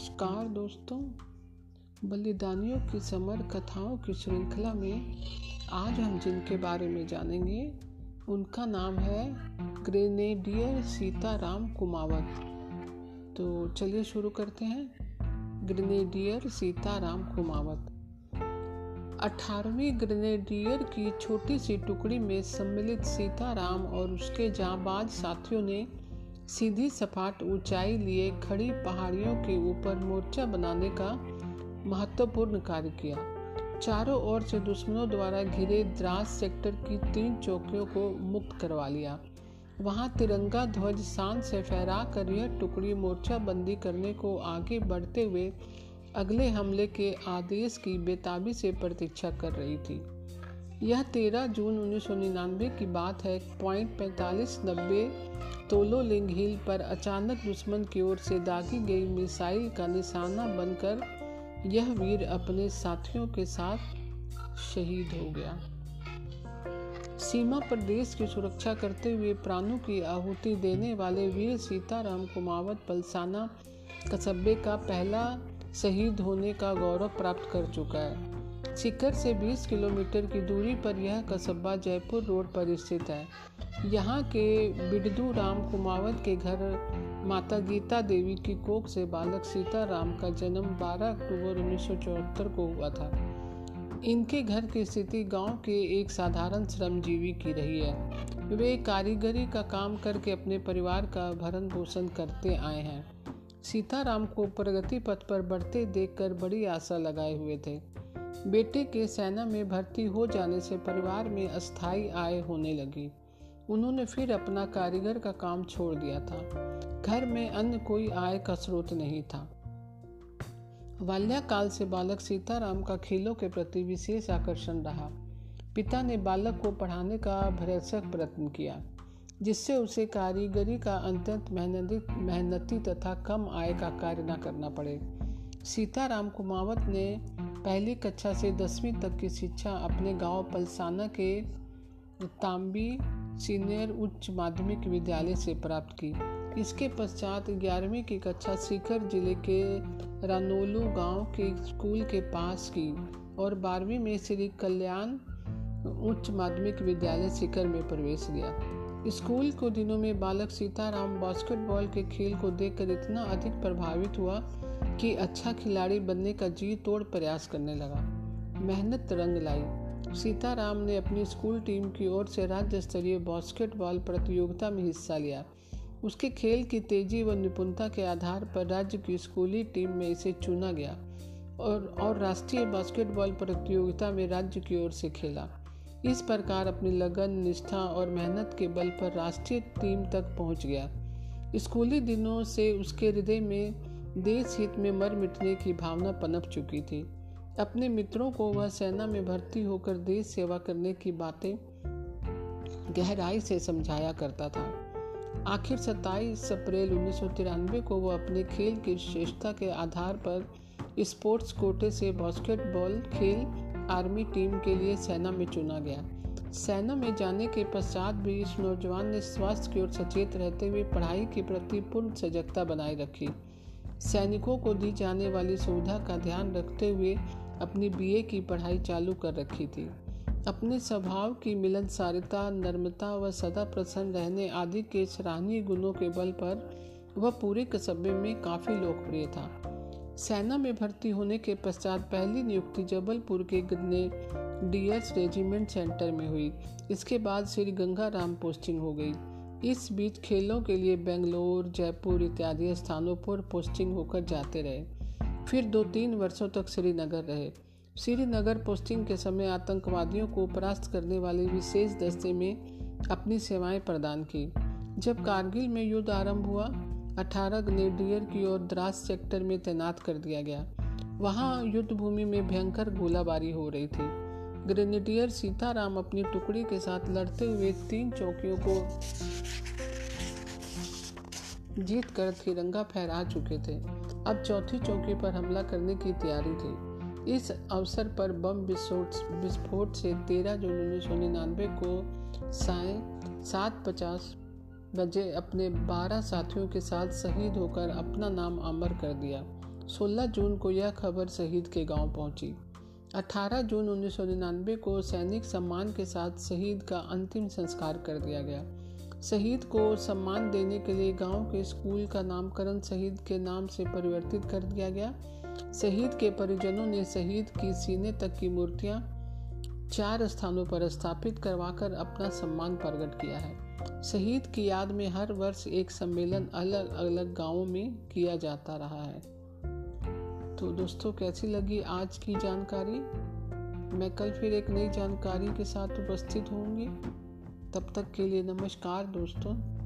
नमस्कार दोस्तों। बलिदानियों की समर कथाओं की श्रृंखला में आज हम जिनके बारे में जानेंगे, उनका नाम है ग्रेनेडियर सीताराम कुमावत। तो चलिए शुरू करते हैं। ग्रेनेडियर सीताराम कुमावत। अठारहवीं ग्रेनेडियर की छोटी सी टुकड़ी में सम्मिलित सीताराम और उसके जाबाज साथियों ने सीधी सपाट ऊंचाई लिए खड़ी पहाड़ियों के ऊपर मोर्चा बनाने का महत्वपूर्ण कार्य किया। चारों ओर से दुश्मनों द्वारा घिरे द्रास सेक्टर की तीन चौकियों को मुक्त करवा लिया। वहाँ तिरंगा ध्वज शान से फहरा कर यह टुकड़ी मोर्चा बंदी करने को आगे बढ़ते हुए अगले हमले के आदेश की बेताबी से प्रतीक्षा कर रही थी। यह 13 जून उन्नीस सौ निन्यानबे की बात है। पॉइंट पैंतालीस नब्बे तोलो लिंग हिल पर अचानक दुश्मन की ओर से दागी गई मिसाइल का निशाना बनकर यह वीर अपने साथियों के साथ शहीद हो गया। सीमा पर देश की सुरक्षा करते हुए प्राणों की आहुति देने वाले वीर सीताराम कुमावत पलसाना कस्बे का पहला शहीद होने का गौरव प्राप्त कर चुका है। सीकर से 20 किलोमीटर की दूरी पर यह कस्बा जयपुर रोड पर स्थित है। यहाँ के बिडदू राम कुमावत के घर माता गीता देवी की कोख से बालक सीताराम का जन्म 12 अक्टूबर उन्नीस सौ चौहत्तर को हुआ था। इनके घर की स्थिति गाँव के एक साधारण श्रमजीवी की रही है। वे कारीगरी का काम करके अपने परिवार का भरण पोषण करते आए हैं। सीताराम को प्रगति पथ पर बढ़ते देखकर बड़ी आशा लगाए हुए थे। बेटे के सेना में भर्ती हो जाने से परिवार में अस्थायी आय होने लगी। उन्होंने फिर अपना कारीगर का काम छोड़ दिया था। घर में अन्य कोई आय का स्रोत नहीं था। बाल्याकाल से बालक सीताराम का खेलों के प्रति विशेष आकर्षण रहा। पिता ने बालक को पढ़ाने का भरसक प्रयत्न किया, जिससे उसे कारीगरी का अत्यंत मेहनती मेहनती तथा कम आय का कार्य न करना पड़े। सीताराम कुमावत ने पहली कक्षा से दसवीं तक की शिक्षा अपने गाँव पलसाना के तांबी सीनियर उच्च माध्यमिक विद्यालय से प्राप्त की। इसके पश्चात ग्यारहवीं की कक्षा सीकर ज़िले के रानोलू गाँव के स्कूल के पास की और बारहवीं में श्री कल्याण उच्च माध्यमिक विद्यालय सीकर में प्रवेश लिया। स्कूल को दिनों में बालक सीताराम बास्केटबॉल के खेल को देखकर इतना अधिक प्रभावित हुआ कि अच्छा खिलाड़ी बनने का जी तोड़ प्रयास करने लगा। मेहनत रंग लाई। सीताराम ने अपनी स्कूल टीम की ओर से राज्य स्तरीय बास्केटबॉल प्रतियोगिता में हिस्सा लिया। उसके खेल की तेज़ी व निपुणता के आधार पर राज्य की स्कूली टीम में इसे चुना गया और और राष्ट्रीय बास्केटबॉल प्रतियोगिता में राज्य की ओर से खेला। इस प्रकार अपनी लगन, निष्ठा और मेहनत के बल पर राष्ट्रीय टीम तक पहुँच गया। स्कूली दिनों से उसके हृदय में देश हित में मर मिटने की भावना पनप चुकी थी। अपने मित्रों को वह सेना में भर्ती होकर देश सेवा करने की बातें गहराई से समझाया करता था। आखिर 27 अप्रैल उन्नीस सौ तिरानवे को वह अपने खेल की विशेषता के आधार पर स्पोर्ट्स कोटे से बास्केटबॉल खेल आर्मी टीम के लिए सेना में चुना गया। सेना में जाने के पश्चात भी इस नौजवान ने स्वास्थ्य की ओर सचेत रहते हुए पढ़ाई के प्रति पूर्ण सजगता बनाए रखी। सैनिकों को दी जाने वाली सुविधा का ध्यान रखते हुए अपनी बीए की पढ़ाई चालू कर रखी थी। अपने स्वभाव की मिलनसारिता नर्मता व सदा प्रसन्न रहने आदि के सराहनीय गुणों के बल पर वह पूरे कस्बे में काफ़ी लोकप्रिय था। सेना में भर्ती होने के पश्चात पहली नियुक्ति जबलपुर के गन्ने डीएस रेजिमेंट सेंटर में हुई। इसके बाद श्री गंगा राम पोस्टिंग हो गई। इस बीच खेलों के लिए बेंगलोर, जयपुर इत्यादि स्थानों पर पोस्टिंग होकर जाते रहे। फिर दो तीन वर्षों तक श्रीनगर रहे। श्रीनगर पोस्टिंग के समय आतंकवादियों को परास्त करने वाले विशेष दस्ते में अपनी सेवाएँ प्रदान की। जब कारगिल में युद्ध आरंभ हुआ 18 ग्रेडियर की ओर द्रास सेक्टर में तैनात कर दिया गया। वहाँ युद्ध भूमि में भयंकर गोलाबारी हो रही थी। ग्रेनेडियर सीताराम अपनी टुकड़ी के साथ लड़ते हुए तीन चौकियों को जीत कर तिरंगा फहरा चुके थे। अब चौथी चौकी पर हमला करने की तैयारी थी। इस अवसर पर बम विस्फोट से 13 जून उन्नीस सौ निन्यानवे को साय सात पचास बजे अपने 12 साथियों के साथ शहीद होकर अपना नाम अमर कर दिया। 16 जून को यह खबर शहीद के गाँव पहुँची। 18 जून 1999 को सैनिक सम्मान के साथ शहीद का अंतिम संस्कार कर दिया गया। शहीद को सम्मान देने के लिए गाँव के स्कूल का नामकरण शहीद के नाम से परिवर्तित कर दिया गया। शहीद के परिजनों ने शहीद की सीने तक की मूर्तियाँ चार स्थानों पर स्थापित करवाकर अपना सम्मान प्रकट किया है। शहीद की याद में हर वर्ष एक सम्मेलन अलग अलग गाँवों में किया जाता रहा है। तो दोस्तों, कैसी लगी आज की जानकारी? मैं कल फिर एक नई जानकारी के साथ उपस्थित होंगी। तब तक के लिए नमस्कार दोस्तों।